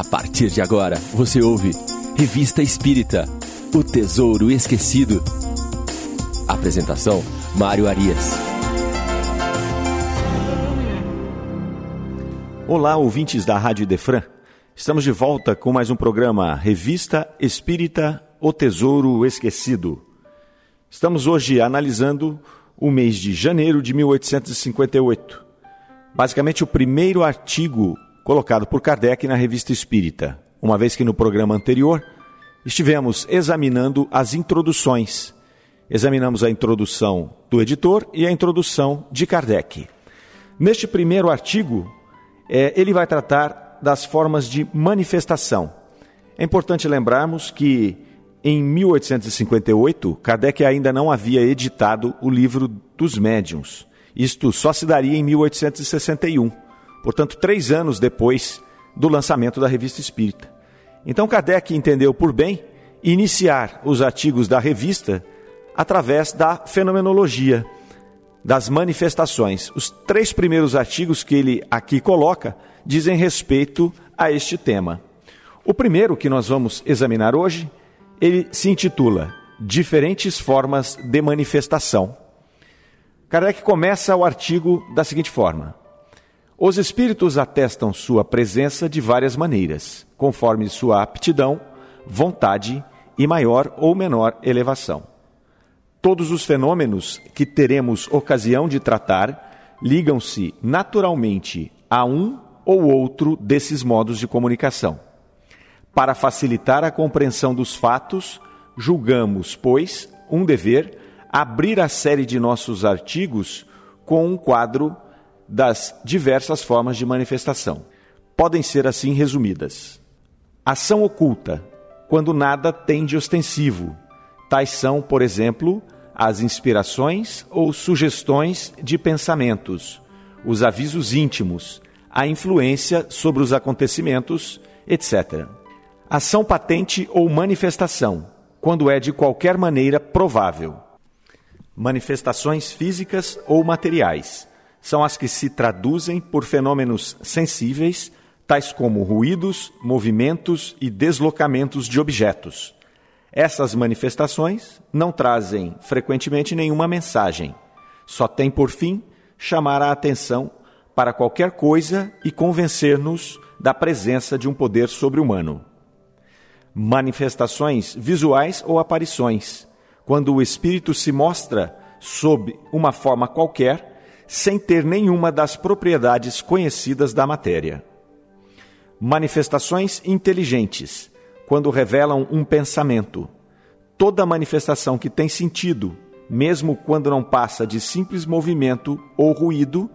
A partir de agora, você ouve Revista Espírita O Tesouro Esquecido. Apresentação: Mário Arias. Olá, ouvintes da Rádio Defran. Estamos de volta com mais um programa Revista Espírita O Tesouro Esquecido. Estamos hoje analisando o mês de janeiro de 1858. Basicamente, o primeiro artigo colocado por Kardec na Revista Espírita, uma vez que no programa anterior estivemos examinando as introduções. Examinamos a introdução do editor e a introdução de Kardec. Neste primeiro artigo, é, ele vai tratar das formas de manifestação. É importante lembrarmos que em 1858, Kardec ainda não havia editado o livro dos médiuns. Isto só se daria em 1861 portanto, três anos depois do lançamento da Revista Espírita. Então, Kardec entendeu por bem iniciar os artigos da revista através da fenomenologia, das manifestações. Os três primeiros artigos que ele aqui coloca dizem respeito a este tema. O primeiro que nós vamos examinar hoje, ele se intitula Diferentes formas de manifestação. Kardec começa o artigo da seguinte forma: os espíritos atestam sua presença de várias maneiras, conforme sua aptidão, vontade e maior ou menor elevação. Todos os fenômenos que teremos ocasião de tratar ligam-se naturalmente a um ou outro desses modos de comunicação. Para facilitar a compreensão dos fatos, julgamos, pois, um dever abrir a série de nossos artigos com um quadro das diversas formas de manifestação. Podem ser assim resumidas: ação oculta, quando nada tem de ostensivo. Tais são, por exemplo, as inspirações ou sugestões de pensamentos, os avisos íntimos, a influência sobre os acontecimentos, etc. Ação patente ou manifestação, quando é de qualquer maneira provável. Manifestações físicas ou materiais são as que se traduzem por fenômenos sensíveis, tais como ruídos, movimentos e deslocamentos de objetos. Essas manifestações não trazem frequentemente nenhuma mensagem, só têm por fim chamar a atenção para qualquer coisa e convencer-nos da presença de um poder sobre-humano. Manifestações visuais ou aparições, quando o espírito se mostra sob uma forma qualquer sem ter nenhuma das propriedades conhecidas da matéria. Manifestações inteligentes, quando revelam um pensamento. Toda manifestação que tem sentido, mesmo quando não passa de simples movimento ou ruído,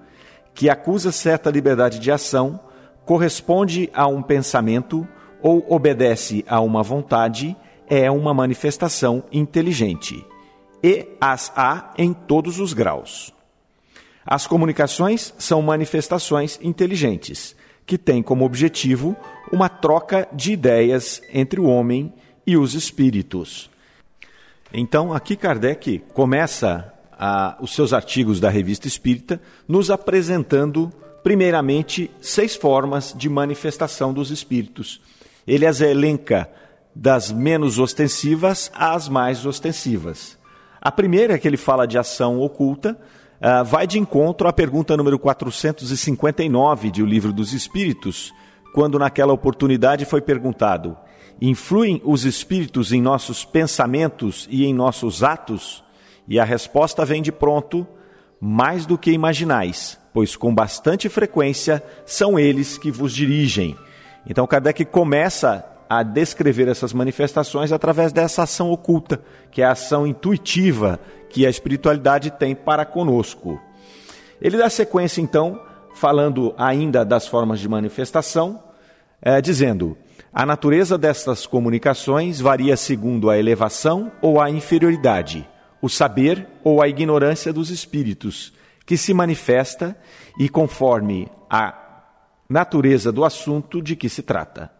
que acusa certa liberdade de ação, corresponde a um pensamento ou obedece a uma vontade, é uma manifestação inteligente. E as há em todos os graus. As comunicações são manifestações inteligentes, que têm como objetivo uma troca de ideias entre o homem e os espíritos. Então, aqui Kardec começa a, os seus artigos da Revista Espírita nos apresentando, primeiramente, seis formas de manifestação dos espíritos. Ele as elenca das menos ostensivas às mais ostensivas. A primeira é que ele fala de ação oculta, uh, vai de encontro à pergunta número 459 de O Livro dos Espíritos, quando naquela oportunidade foi perguntado: influem os espíritos em nossos pensamentos e em nossos atos? E a resposta vem de pronto: mais do que imaginais, pois com bastante frequência são eles que vos dirigem. Então Kardec começa a descrever essas manifestações através dessa ação oculta, que é a ação intuitiva que a espiritualidade tem para conosco. Ele dá sequência, então, falando ainda das formas de manifestação, é, dizendo: a natureza destas comunicações varia segundo a elevação ou a inferioridade, o saber ou a ignorância dos espíritos, que se manifesta e conforme a natureza do assunto de que se trata.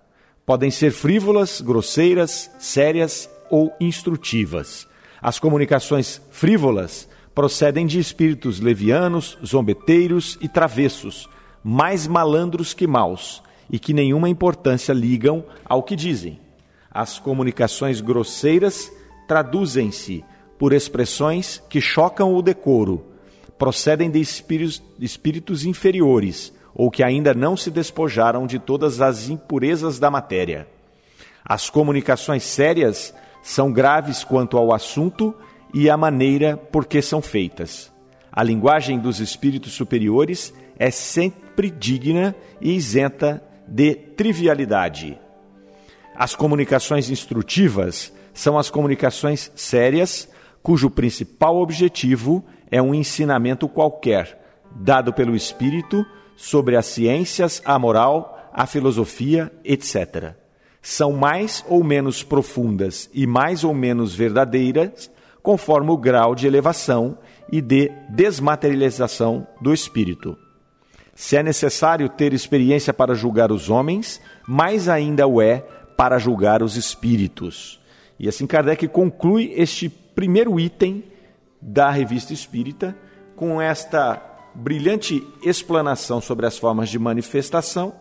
Podem ser frívolas, grosseiras, sérias ou instrutivas. As comunicações frívolas procedem de espíritos levianos, zombeteiros e travessos, mais malandros que maus, e que nenhuma importância ligam ao que dizem. As comunicações grosseiras traduzem-se por expressões que chocam o decoro, procedem de espíritos, espíritos inferiores ou que ainda não se despojaram de todas as impurezas da matéria. As comunicações sérias são graves quanto ao assunto e à maneira por que são feitas. A linguagem dos espíritos superiores é sempre digna e isenta de trivialidade. As comunicações instrutivas são as comunicações sérias, cujo principal objetivo é um ensinamento qualquer, dado pelo espírito sobre as ciências, a moral, a filosofia, etc. São mais ou menos profundas e mais ou menos verdadeiras, conforme o grau de elevação e de desmaterialização do espírito. Se é necessário ter experiência para julgar os homens, mais ainda o é para julgar os espíritos. E assim Kardec conclui este primeiro item da Revista Espírita com esta brilhante explanação sobre as formas de manifestação,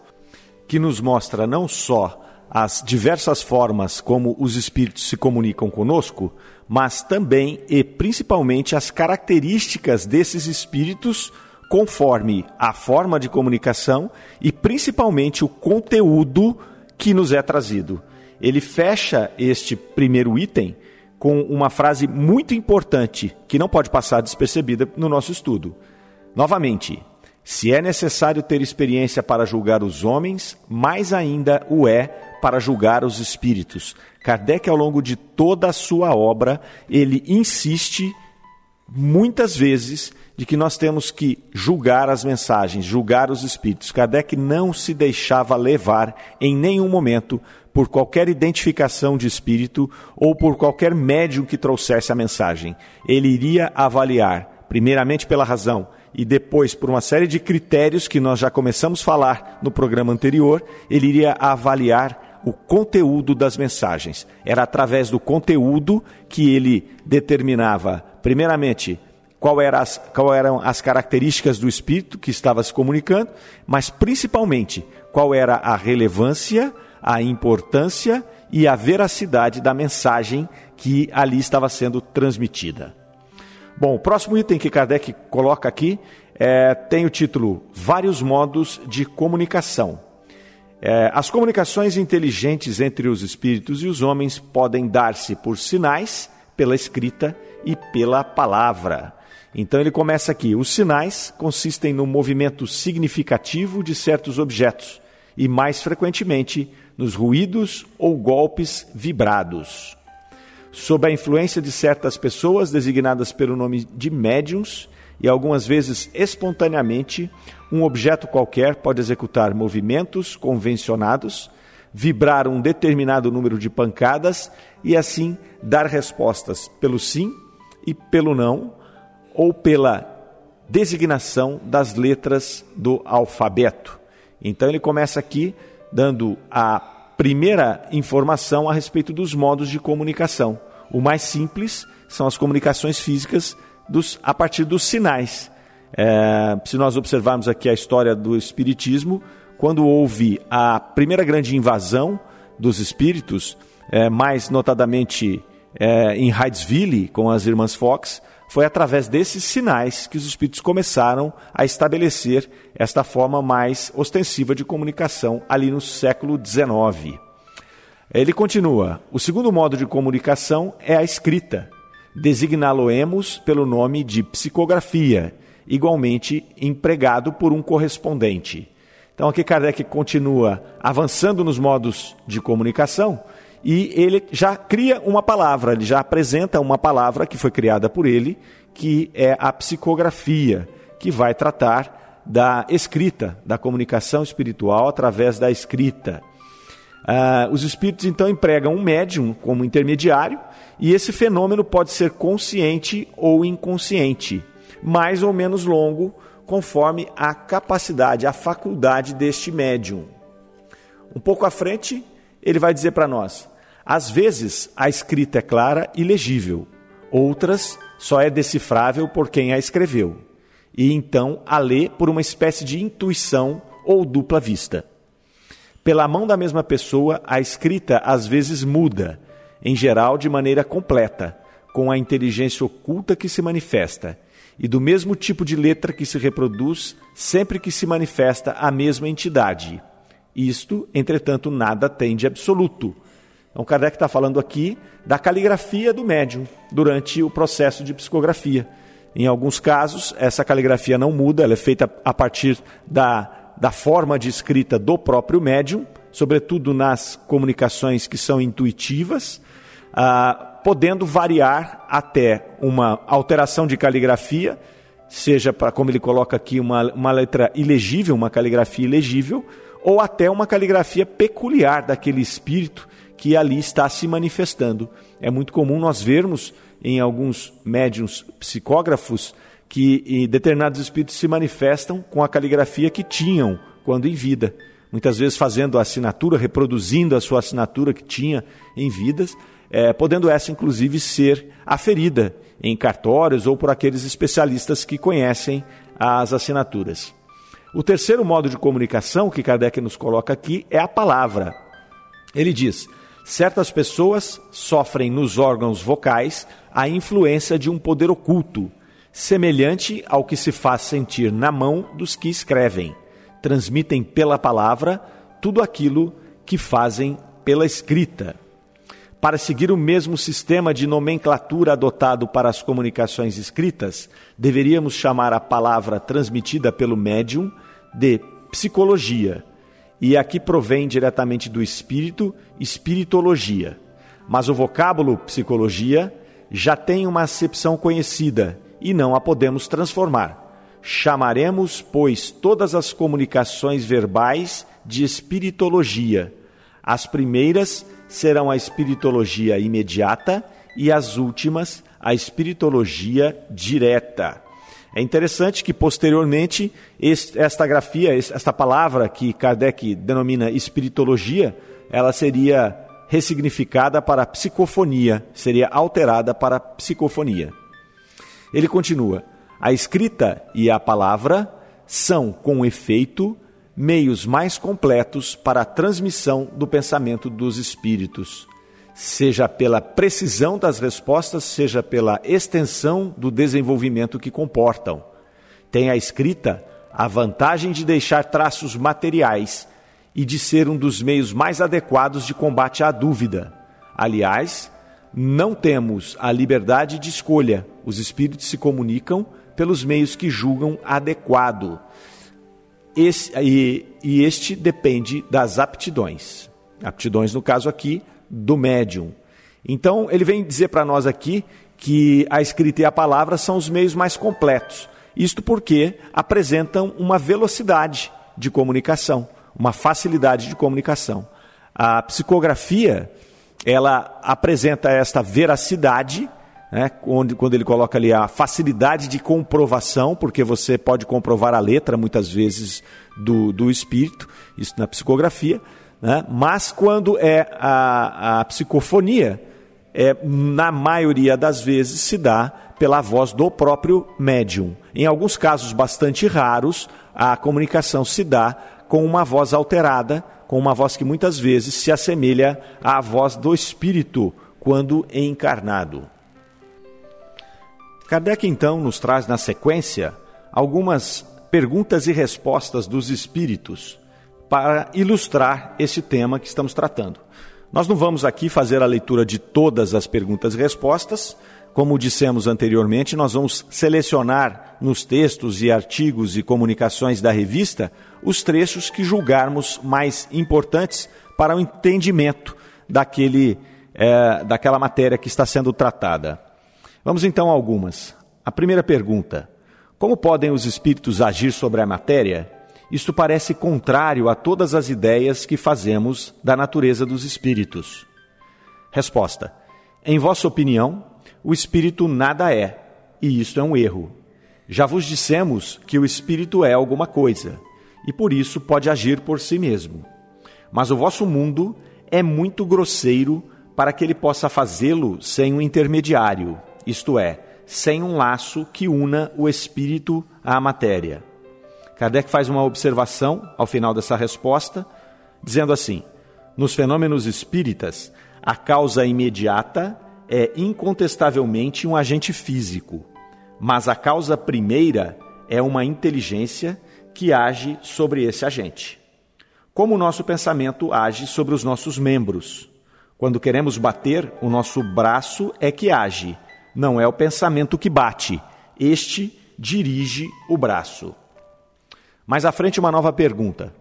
que nos mostra não só as diversas formas como os espíritos se comunicam conosco, mas também e principalmente as características desses espíritos conforme a forma de comunicação e principalmente o conteúdo que nos é trazido. Ele fecha este primeiro item com uma frase muito importante que não pode passar despercebida no nosso estudo. Novamente, se é necessário ter experiência para julgar os homens, mais ainda o é para julgar os espíritos. Kardec, ao longo de toda a sua obra, ele insiste muitas vezes de que nós temos que julgar as mensagens, julgar os espíritos. Kardec não se deixava levar em nenhum momento por qualquer identificação de espírito ou por qualquer médium que trouxesse a mensagem. Ele iria avaliar, primeiramente pela razão e depois por uma série de critérios que nós já começamos a falar no programa anterior, ele iria avaliar o conteúdo das mensagens. Era através do conteúdo que ele determinava, primeiramente, qual, era as, qual eram as características do espírito que estava se comunicando, mas principalmente qual era a relevância, a importância e a veracidade da mensagem que ali estava sendo transmitida. Bom, o próximo item que Kardec coloca aqui é, tem o título Vários modos de comunicação. É, as comunicações inteligentes entre os espíritos e os homens podem dar-se por sinais, pela escrita e pela palavra. Então ele começa aqui: os sinais consistem no movimento significativo de certos objetos e, mais frequentemente, nos ruídos ou golpes vibrados sob a influência de certas pessoas designadas pelo nome de médiums e algumas vezes espontaneamente, um objeto qualquer pode executar movimentos convencionados, vibrar um determinado número de pancadas e assim dar respostas pelo sim e pelo não ou pela designação das letras do alfabeto. Então ele começa aqui dando a primeira informação a respeito dos modos de comunicação. O mais simples são as comunicações físicas dos, a partir dos sinais. É, se nós observarmos aqui a história do Espiritismo, quando houve a primeira grande invasão dos espíritos, é, mais notadamente é, em Hydesville, com as irmãs Fox, foi através desses sinais que os espíritos começaram a estabelecer esta forma mais ostensiva de comunicação ali no século XIX. Ele continua: o segundo modo de comunicação é a escrita. Designá-lo-emos pelo nome de psicografia, igualmente empregado por um correspondente. Então aqui Kardec continua avançando nos modos de comunicação e ele já cria uma palavra, ele já apresenta uma palavra que foi criada por ele, que é a psicografia, que vai tratar da escrita, da comunicação espiritual através da escrita. Uh, os espíritos então empregam um médium como intermediário e esse fenômeno pode ser consciente ou inconsciente, mais ou menos longo, conforme a capacidade, a faculdade deste médium. Um pouco à frente, ele vai dizer para nós: às vezes, a escrita é clara e legível, outras só é decifrável por quem a escreveu, e então a lê por uma espécie de intuição ou dupla vista. Pela mão da mesma pessoa, a escrita às vezes muda, em geral de maneira completa, com a inteligência oculta que se manifesta, e do mesmo tipo de letra que se reproduz sempre que se manifesta a mesma entidade. Isto, entretanto, nada tem de absoluto. Então, Kardec está falando aqui da caligrafia do médium durante o processo de psicografia. Em alguns casos, essa caligrafia não muda, ela é feita a partir da, da forma de escrita do próprio médium, sobretudo nas comunicações que são intuitivas, ah, podendo variar até uma alteração de caligrafia, seja para, como ele coloca aqui, uma, uma letra ilegível, uma caligrafia ilegível, ou até uma caligrafia peculiar daquele espírito que ali está se manifestando. É muito comum nós vermos em alguns médiums psicógrafos que determinados espíritos se manifestam com a caligrafia que tinham quando em vida. Muitas vezes fazendo a assinatura, reproduzindo a sua assinatura que tinha em vidas, é, podendo essa inclusive ser aferida em cartórios ou por aqueles especialistas que conhecem as assinaturas. O terceiro modo de comunicação que Kardec nos coloca aqui é a palavra. Ele diz: certas pessoas sofrem nos órgãos vocais a influência de um poder oculto, semelhante ao que se faz sentir na mão dos que escrevem. Transmitem pela palavra tudo aquilo que fazem pela escrita. Para seguir o mesmo sistema de nomenclatura adotado para as comunicações escritas, deveríamos chamar a palavra transmitida pelo médium de psicologia, e aqui provém diretamente do espírito, espiritologia. Mas o vocábulo psicologia já tem uma acepção conhecida e não a podemos transformar. Chamaremos, pois, todas as comunicações verbais de espiritologia. As primeiras serão a espiritologia imediata e as últimas a espiritologia direta. É interessante que, posteriormente, esta grafia, esta palavra que Kardec denomina espiritologia, ela seria ressignificada para psicofonia, seria alterada para psicofonia. Ele continua: a escrita e a palavra são, com efeito, meios mais completos para a transmissão do pensamento dos espíritos seja pela precisão das respostas, seja pela extensão do desenvolvimento que comportam. Tem a escrita a vantagem de deixar traços materiais e de ser um dos meios mais adequados de combate à dúvida. Aliás, não temos a liberdade de escolha. Os espíritos se comunicam pelos meios que julgam adequado. Esse, e, e este depende das aptidões. Aptidões, no caso aqui, do médium. Então, ele vem dizer para nós aqui que a escrita e a palavra são os meios mais completos. Isto porque apresentam uma velocidade de comunicação, uma facilidade de comunicação. A psicografia, ela apresenta esta veracidade, né, onde, quando ele coloca ali a facilidade de comprovação, porque você pode comprovar a letra, muitas vezes, do, do espírito, isso na psicografia, né? Mas quando é a, a psicofonia, é, na maioria das vezes se dá pela voz do próprio médium. Em alguns casos bastante raros, a comunicação se dá com uma voz alterada, com uma voz que muitas vezes se assemelha à voz do espírito quando encarnado. Kardec então nos traz na sequência algumas perguntas e respostas dos espíritos para ilustrar esse tema que estamos tratando. Nós não vamos aqui fazer a leitura de todas as perguntas e respostas. Como dissemos anteriormente, nós vamos selecionar nos textos e artigos e comunicações da revista os trechos que julgarmos mais importantes para o entendimento daquele, é, daquela matéria que está sendo tratada. Vamos então a algumas. A primeira pergunta: Como podem os espíritos agir sobre a matéria? Isto parece contrário a todas as ideias que fazemos da natureza dos espíritos. Resposta: Em vossa opinião, o espírito nada é, e isto é um erro. Já vos dissemos que o espírito é alguma coisa, e por isso pode agir por si mesmo. Mas o vosso mundo é muito grosseiro para que ele possa fazê-lo sem um intermediário, isto é, sem um laço que una o espírito à matéria. Kardec faz uma observação ao final dessa resposta dizendo assim: nos fenômenos espíritas, a causa imediata é incontestavelmente um agente físico, mas a causa primeira é uma inteligência que age sobre esse agente. Como o nosso pensamento age sobre os nossos membros. Quando queremos bater, o nosso braço é que age, não é o pensamento que bate. Este dirige o braço. Mais à frente, uma nova pergunta.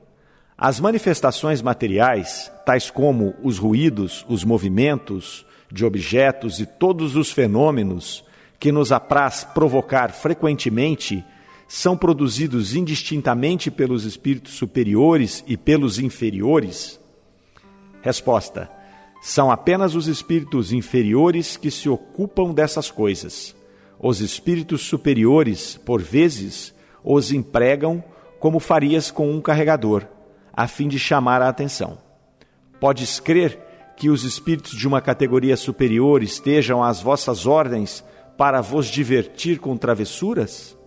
As manifestações materiais, tais como os ruídos, os movimentos de objetos e todos os fenômenos que nos apraz provocar frequentemente, são produzidos indistintamente pelos espíritos superiores e pelos inferiores? Resposta: São apenas os espíritos inferiores que se ocupam dessas coisas. Os espíritos superiores, por vezes, os empregam como farias com um carregador, a fim de chamar a atenção. Podes crer que os espíritos de uma categoria superior estejam às vossas ordens para vos divertir com travessuras?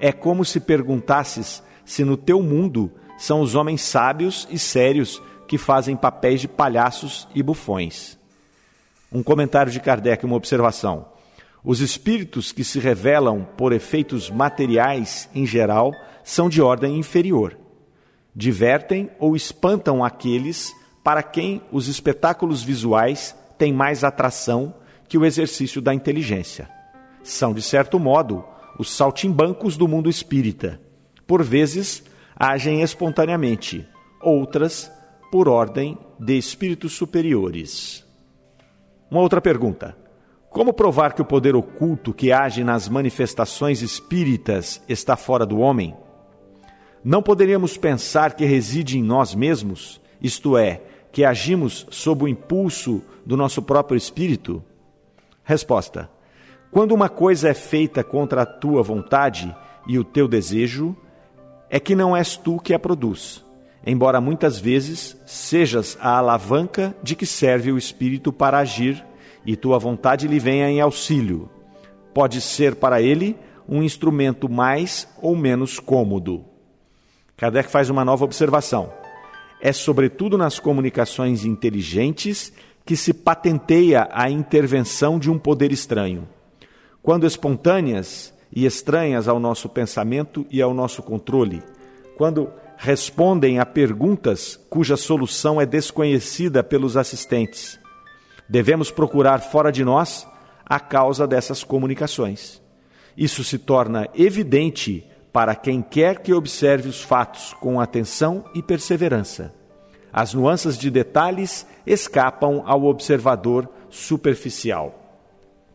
É como se perguntasses se no teu mundo são os homens sábios e sérios que fazem papéis de palhaços e bufões. Um comentário de Kardec, uma observação. Os espíritos que se revelam por efeitos materiais, em geral, são de ordem inferior. Divertem ou espantam aqueles para quem os espetáculos visuais têm mais atração que o exercício da inteligência. São, de certo modo, os saltimbancos do mundo espírita. Por vezes, agem espontaneamente, outras por ordem de espíritos superiores. Uma outra pergunta. Como provar que o poder oculto que age nas manifestações espíritas está fora do homem? Não poderíamos pensar que reside em nós mesmos, isto é, que agimos sob o impulso do nosso próprio espírito? Resposta: Quando uma coisa é feita contra a tua vontade e o teu desejo, é que não és tu que a produz, embora muitas vezes sejas a alavanca de que serve o espírito para agir e tua vontade lhe venha em auxílio. Pode ser para ele um instrumento mais ou menos cômodo. Kardec faz uma nova observação. É sobretudo nas comunicações inteligentes que se patenteia a intervenção de um poder estranho. Quando espontâneas e estranhas ao nosso pensamento e ao nosso controle, quando respondem a perguntas cuja solução é desconhecida pelos assistentes, Devemos procurar fora de nós a causa dessas comunicações. Isso se torna evidente para quem quer que observe os fatos com atenção e perseverança. As nuances de detalhes escapam ao observador superficial.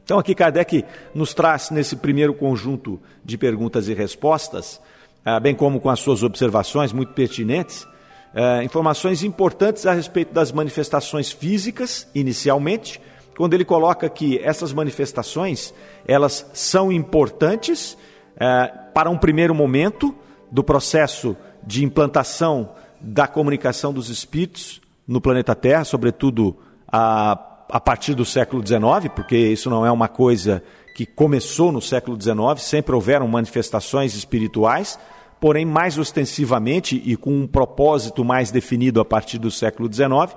Então, aqui Kardec nos traz, nesse primeiro conjunto de perguntas e respostas, ah, bem como com as suas observações muito pertinentes, é, informações importantes a respeito das manifestações físicas, inicialmente, quando ele coloca que essas manifestações elas são importantes é, para um primeiro momento do processo de implantação da comunicação dos espíritos no planeta Terra, sobretudo a, a partir do século XIX, porque isso não é uma coisa que começou no século XIX, sempre houveram manifestações espirituais, porém mais ostensivamente e com um propósito mais definido a partir do século XIX,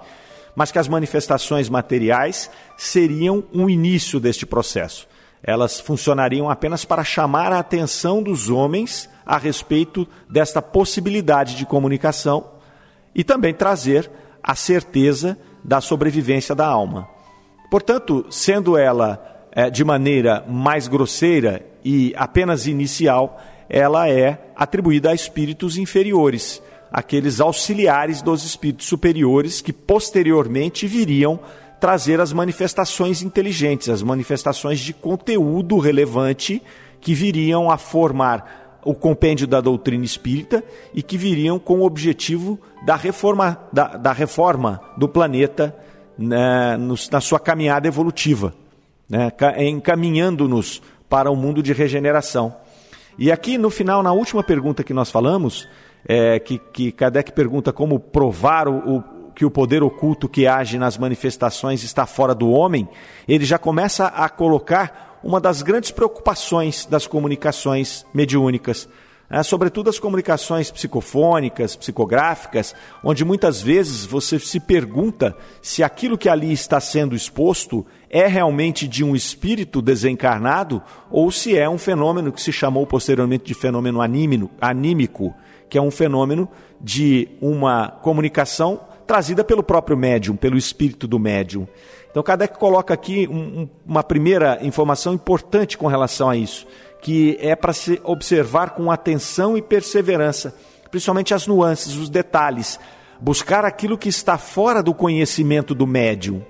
mas que as manifestações materiais seriam um início deste processo. Elas funcionariam apenas para chamar a atenção dos homens a respeito desta possibilidade de comunicação e também trazer a certeza da sobrevivência da alma. Portanto, sendo ela é, de maneira mais grosseira e apenas inicial, ela é atribuída a espíritos inferiores, aqueles auxiliares dos espíritos superiores que posteriormente viriam trazer as manifestações inteligentes, as manifestações de conteúdo relevante que viriam a formar o compêndio da doutrina espírita e que viriam com o objetivo da reforma, da, da reforma do planeta né, na sua caminhada evolutiva, né, encaminhando-nos para o mundo de regeneração. E aqui no final, na última pergunta que nós falamos, é, que, que Kardec pergunta como provar o, que o poder oculto que age nas manifestações está fora do homem, ele já começa a colocar uma das grandes preocupações das comunicações mediúnicas. é, sobretudo as comunicações psicofônicas, psicográficas, onde muitas vezes você se pergunta se aquilo que ali está sendo exposto é realmente de um espírito desencarnado ou se é um fenômeno que se chamou posteriormente de fenômeno anímico, que é um fenômeno de uma comunicação trazida pelo próprio médium, pelo espírito do médium. Então, Kardec coloca aqui um, uma primeira informação importante com relação a isso que é para se observar com atenção e perseverança, principalmente as nuances, os detalhes, buscar aquilo que está fora do conhecimento do médium.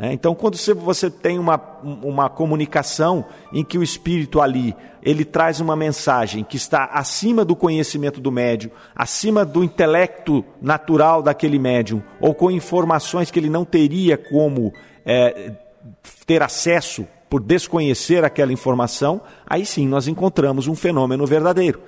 Né? Então, quando você tem uma, uma comunicação em que o espírito ali ele traz uma mensagem que está acima do conhecimento do médium, acima do intelecto natural daquele médium, ou com informações que ele não teria como é, ter acesso por desconhecer aquela informação, aí sim nós encontramos um fenômeno verdadeiro.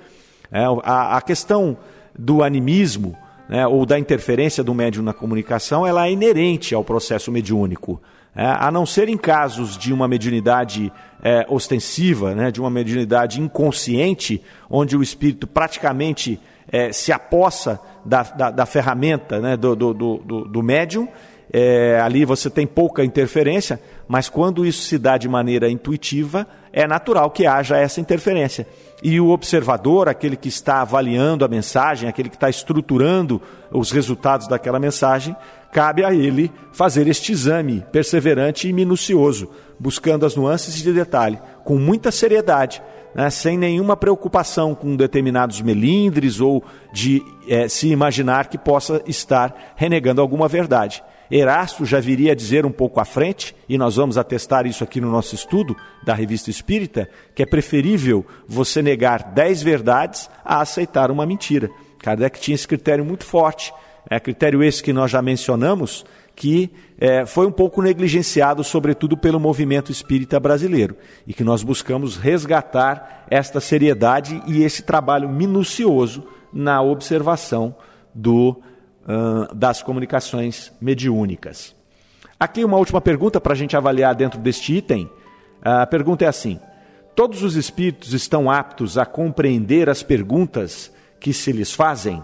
É, a, a, questão do animismo né, ou da interferência do médium na comunicação, ela é inerente ao processo mediúnico. É, a não ser em casos de uma mediunidade é, ostensiva, né, de uma mediunidade inconsciente, onde o espírito praticamente é, se apossa da, da, da ferramenta né, do, do, do, do médium, é, ali você tem pouca interferência, mas quando isso se dá de maneira intuitiva, é natural que haja essa interferência. E o observador, aquele que está avaliando a mensagem, aquele que está estruturando os resultados daquela mensagem, cabe a ele fazer este exame perseverante e minucioso, buscando as nuances de detalhe, com muita seriedade, né, sem nenhuma preocupação com determinados melindres ou de é, se imaginar que possa estar renegando alguma verdade. Erasto já viria a dizer um pouco à frente, e nós vamos atestar isso aqui no nosso estudo da Revista Espírita, que é preferível você negar dez verdades a aceitar uma mentira. Kardec tinha esse critério muito forte, é critério esse que nós já mencionamos, que é, foi um pouco negligenciado, sobretudo pelo movimento espírita brasileiro, e que nós buscamos resgatar esta seriedade e esse trabalho minucioso na observação do das comunicações mediúnicas. Aqui uma última pergunta para a gente avaliar dentro deste item. A pergunta é assim: Todos os espíritos estão aptos a compreender as perguntas que se lhes fazem?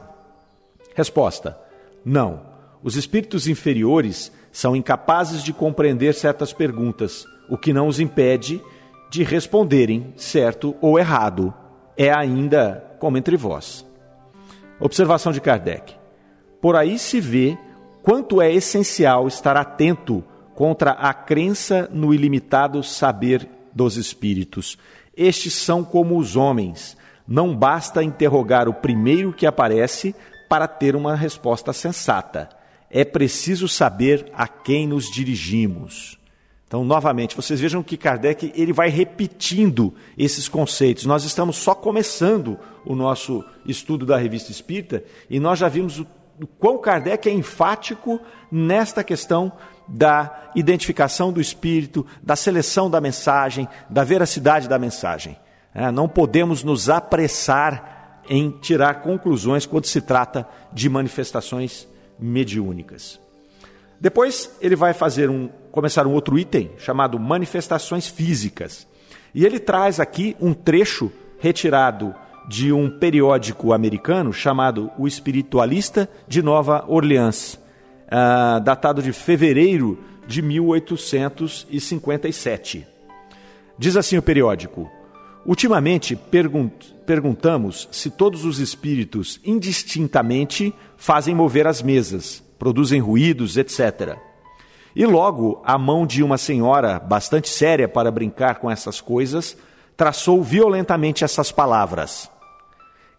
Resposta: Não. Os espíritos inferiores são incapazes de compreender certas perguntas, o que não os impede de responderem certo ou errado. É ainda como entre vós. Observação de Kardec. Por aí se vê quanto é essencial estar atento contra a crença no ilimitado saber dos espíritos. Estes são como os homens. Não basta interrogar o primeiro que aparece para ter uma resposta sensata. É preciso saber a quem nos dirigimos. Então, novamente, vocês vejam que Kardec ele vai repetindo esses conceitos. Nós estamos só começando o nosso estudo da Revista Espírita e nós já vimos o o quão Kardec é enfático nesta questão da identificação do espírito, da seleção da mensagem, da veracidade da mensagem. É, não podemos nos apressar em tirar conclusões quando se trata de manifestações mediúnicas. Depois ele vai fazer um, começar um outro item chamado manifestações físicas. E ele traz aqui um trecho retirado de um periódico americano chamado O Espiritualista de Nova Orleans, uh, datado de fevereiro de 1857. Diz assim o periódico: Ultimamente pergunt perguntamos se todos os espíritos indistintamente fazem mover as mesas, produzem ruídos, etc. E logo a mão de uma senhora bastante séria para brincar com essas coisas traçou violentamente essas palavras: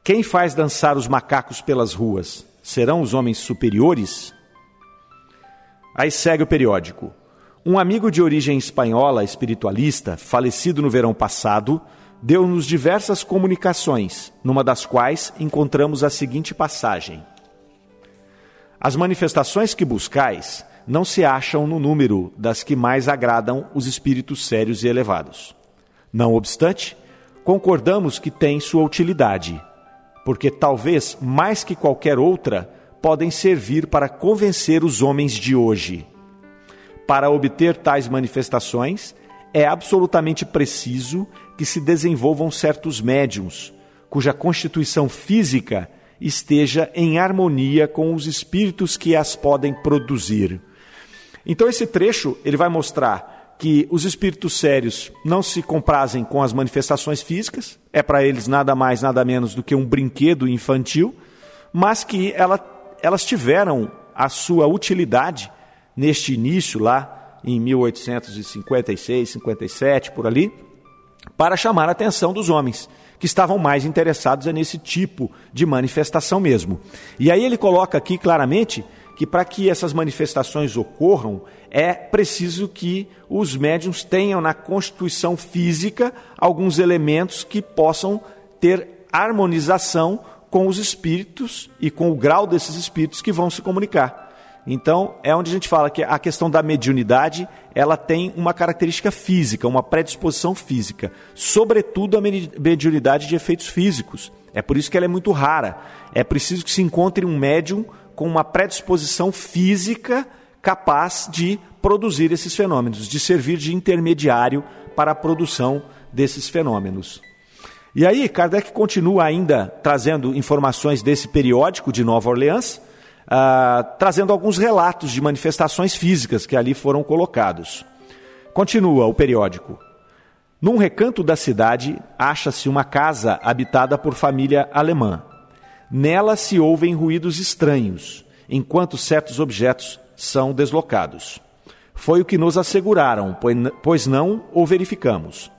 quem faz dançar os macacos pelas ruas? Serão os homens superiores? Aí segue o periódico. Um amigo de origem espanhola, espiritualista, falecido no verão passado, deu-nos diversas comunicações, numa das quais encontramos a seguinte passagem: As manifestações que buscais não se acham no número das que mais agradam os espíritos sérios e elevados. Não obstante, concordamos que têm sua utilidade porque talvez mais que qualquer outra podem servir para convencer os homens de hoje. Para obter tais manifestações, é absolutamente preciso que se desenvolvam certos médiums, cuja constituição física esteja em harmonia com os espíritos que as podem produzir. Então esse trecho ele vai mostrar que os espíritos sérios não se comprazem com as manifestações físicas, é para eles nada mais nada menos do que um brinquedo infantil, mas que ela, elas tiveram a sua utilidade neste início lá em 1856, 57 por ali, para chamar a atenção dos homens que estavam mais interessados nesse tipo de manifestação mesmo. E aí ele coloca aqui claramente que para que essas manifestações ocorram, é preciso que os médiums tenham na constituição física alguns elementos que possam ter harmonização com os espíritos e com o grau desses espíritos que vão se comunicar. Então, é onde a gente fala que a questão da mediunidade, ela tem uma característica física, uma predisposição física, sobretudo a mediunidade de efeitos físicos. É por isso que ela é muito rara. É preciso que se encontre um médium com uma predisposição física capaz de produzir esses fenômenos, de servir de intermediário para a produção desses fenômenos. E aí, Kardec continua ainda trazendo informações desse periódico de Nova Orleans, uh, trazendo alguns relatos de manifestações físicas que ali foram colocados. Continua o periódico. Num recanto da cidade acha-se uma casa habitada por família alemã. Nela se ouvem ruídos estranhos, enquanto certos objetos são deslocados. Foi o que nos asseguraram, pois não o verificamos.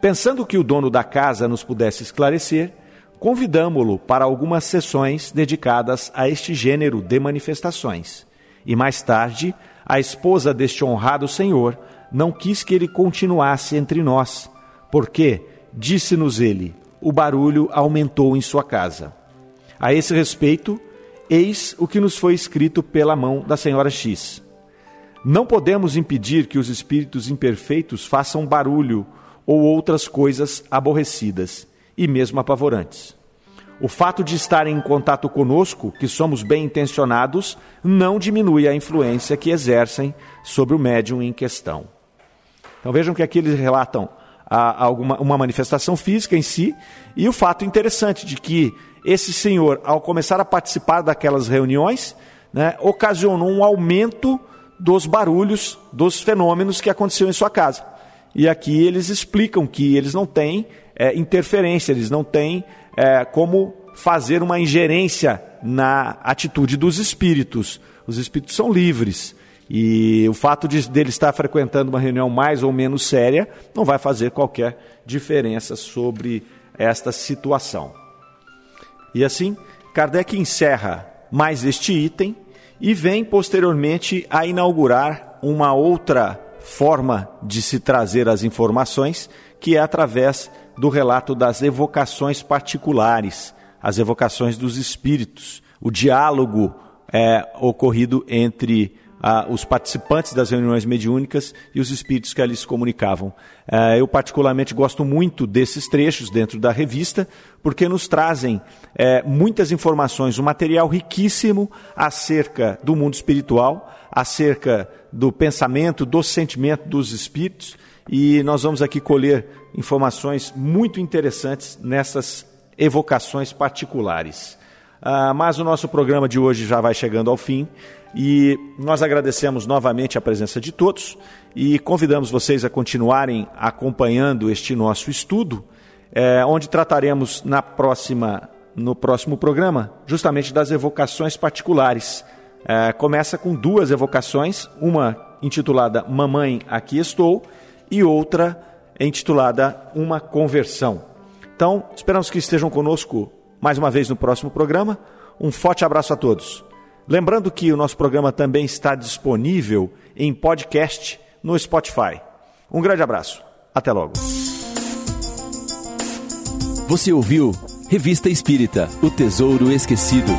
Pensando que o dono da casa nos pudesse esclarecer, convidamo-lo para algumas sessões dedicadas a este gênero de manifestações. E mais tarde, a esposa deste honrado senhor não quis que ele continuasse entre nós, porque, disse-nos ele, o barulho aumentou em sua casa. A esse respeito, eis o que nos foi escrito pela mão da senhora X. Não podemos impedir que os espíritos imperfeitos façam barulho ou outras coisas aborrecidas e mesmo apavorantes. O fato de estarem em contato conosco, que somos bem intencionados, não diminui a influência que exercem sobre o médium em questão. Então vejam que aqui eles relatam a, alguma, uma manifestação física em si, e o fato interessante de que esse senhor, ao começar a participar daquelas reuniões, né, ocasionou um aumento dos barulhos, dos fenômenos que aconteciam em sua casa. E aqui eles explicam que eles não têm é, interferência, eles não têm é, como fazer uma ingerência na atitude dos espíritos. Os espíritos são livres. E o fato de dele estar frequentando uma reunião mais ou menos séria não vai fazer qualquer diferença sobre esta situação. E assim, Kardec encerra mais este item e vem posteriormente a inaugurar uma outra forma de se trazer as informações, que é através do relato das evocações particulares, as evocações dos espíritos, o diálogo é, ocorrido entre ah, os participantes das reuniões mediúnicas e os espíritos que ali se comunicavam. Eh, eu, particularmente, gosto muito desses trechos dentro da revista, porque nos trazem eh, muitas informações, um material riquíssimo acerca do mundo espiritual, acerca do pensamento, do sentimento dos espíritos, e nós vamos aqui colher informações muito interessantes nessas evocações particulares. Ah, mas o nosso programa de hoje já vai chegando ao fim e nós agradecemos novamente a presença de todos e convidamos vocês a continuarem acompanhando este nosso estudo, é, onde trataremos na próxima, no próximo programa justamente das evocações particulares. É, começa com duas evocações, uma intitulada Mamãe, aqui estou, e outra intitulada Uma Conversão. Então, esperamos que estejam conosco mais uma vez no próximo programa. Um forte abraço a todos. Lembrando que o nosso programa também está disponível em podcast no Spotify. Um grande abraço. Até logo. Você ouviu Revista Espírita O Tesouro Esquecido.